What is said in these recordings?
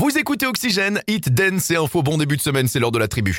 Vous écoutez Oxygène, Hit, Dance et Info. Bon début de semaine, c'est l'heure de la tribu.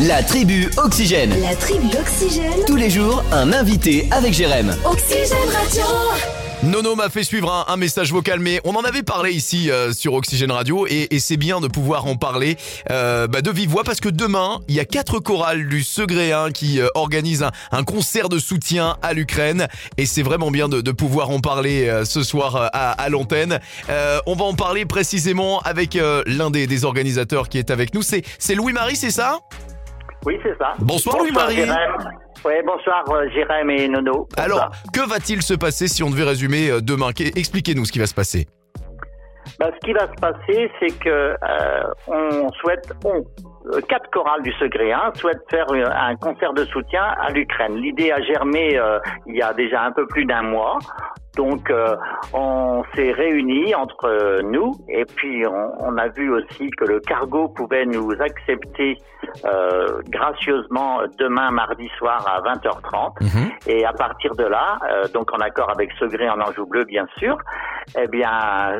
La tribu Oxygène. La tribu Oxygène. Tous les jours, un invité avec Jérém. Oxygène Radio. Nono m'a fait suivre un, un message vocal, mais on en avait parlé ici euh, sur Oxygène Radio et, et c'est bien de pouvoir en parler euh, bah, de vive voix parce que demain, il y a quatre chorales du Segréen qui euh, organisent un, un concert de soutien à l'Ukraine et c'est vraiment bien de, de pouvoir en parler euh, ce soir euh, à, à l'antenne. Euh, on va en parler précisément avec euh, l'un des, des organisateurs qui est avec nous. C'est c'est Louis-Marie, c'est ça? Oui, c'est ça. Bonsoir, Louis-Marie. Oui, bonsoir euh, Jérém et Nono. Alors, que va-t-il se passer si on devait résumer euh, demain? Expliquez-nous ce qui va se passer. Bah, ce qui va se passer, c'est que euh, on souhaite, on, quatre chorales du Segréen souhaitent faire un concert de soutien à l'Ukraine. L'idée a germé euh, il y a déjà un peu plus d'un mois. Donc, euh, on s'est réunis entre euh, nous et puis on, on a vu aussi que le cargo pouvait nous accepter euh, gracieusement demain mardi soir à 20h30. Et à partir de là, euh, donc en accord avec Segré en Anjou Bleu, bien sûr, eh bien,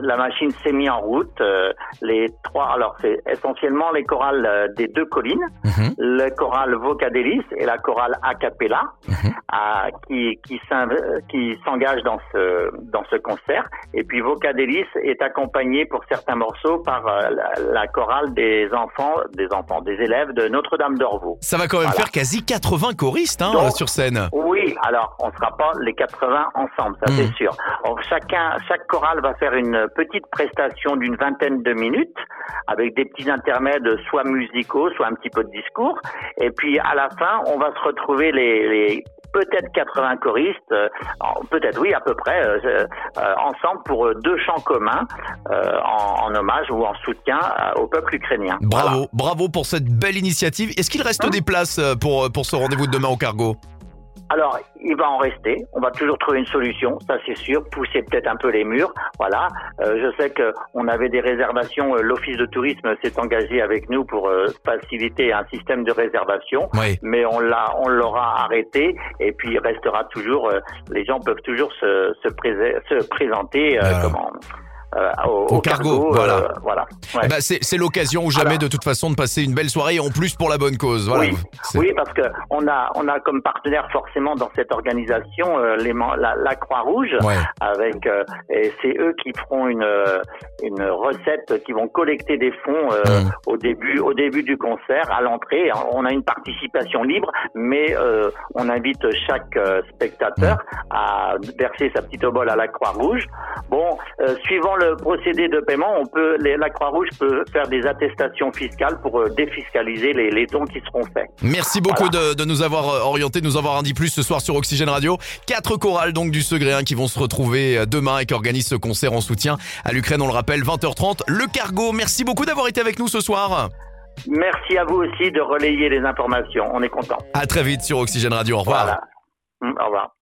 la machine s'est mise en route. euh, les trois, alors c'est essentiellement les chorales euh, des deux collines, Mhm. le choral Vocadelis et la chorale A cappella, Mhm. à- qui qui s'engagent dans ce dans ce concert. Et puis Vocadelis est accompagné pour certains morceaux par euh, la, la chorale des enfants, des enfants, des élèves de Notre-Dame d'Orvaux. Ça va quand même Voilà. faire quasi 80 choristes hein, Donc, sur scène. Oui, alors on sera pas les 80 ensemble, ça Mhm. c'est sûr. Donc, chacun, chaque chorale va faire une petite prestation d'une vingtaine de minutes avec des petits intermèdes, soit musicaux, soit un petit peu de discours. Et puis à la fin, on va se retrouver les, les peut-être 80 choristes, euh, peut-être oui à peu près, euh, euh, ensemble pour deux chants communs euh, en, en hommage ou en soutien euh, au peuple ukrainien. Voilà. Bravo, bravo pour cette belle initiative. Est-ce qu'il reste Hein des places pour, pour ce rendez-vous de demain au cargo? Alors, il va en rester. On va toujours trouver une solution, ça c'est sûr. Pousser peut-être un peu les murs. Voilà. Euh, je sais que on avait des réservations. euh, L'office de tourisme s'est engagé avec nous pour euh, faciliter un système de réservation. Oui. Mais on l'a, on l'aura arrêté. Et puis il restera toujours. euh, les gens peuvent toujours se se, se présenter. euh, Voilà. comment euh, au, Au cargo, voilà. euh, voilà. Ouais. Eh ben, c'est l'occasion ou jamais Alors. de toute façon de passer une belle soirée en plus pour la bonne cause. Voilà. Oui, oui, parce que on a on a comme partenaire forcément dans cette organisation euh, les, la, la Croix Rouge Ouais. avec euh, et c'est eux qui feront une euh, une recette qui vont collecter des fonds euh, Mm. au début au début du concert à l'entrée. On a une participation libre, mais euh, on invite chaque euh, spectateur à verser sa petite obole à la Croix Rouge. Bon, euh, suivant le procédé de paiement, on peut la Croix Rouge peut faire des attestations fiscales pour euh, défiscaliser les, les dons qui seront faits. Merci beaucoup de, de nous avoir euh, orienté, de nous avoir indiqué plus ce soir sur Oxygène Radio. Quatre chorales donc du Segréen qui vont se retrouver euh, demain et qui organisent ce concert en soutien à l'Ukraine, on le rappelle, 20h30. Le cargo, merci beaucoup d'avoir été avec nous ce soir. Merci à vous aussi de relayer les informations. On est content. À très vite sur Oxygène Radio. Au revoir. Voilà. Au revoir.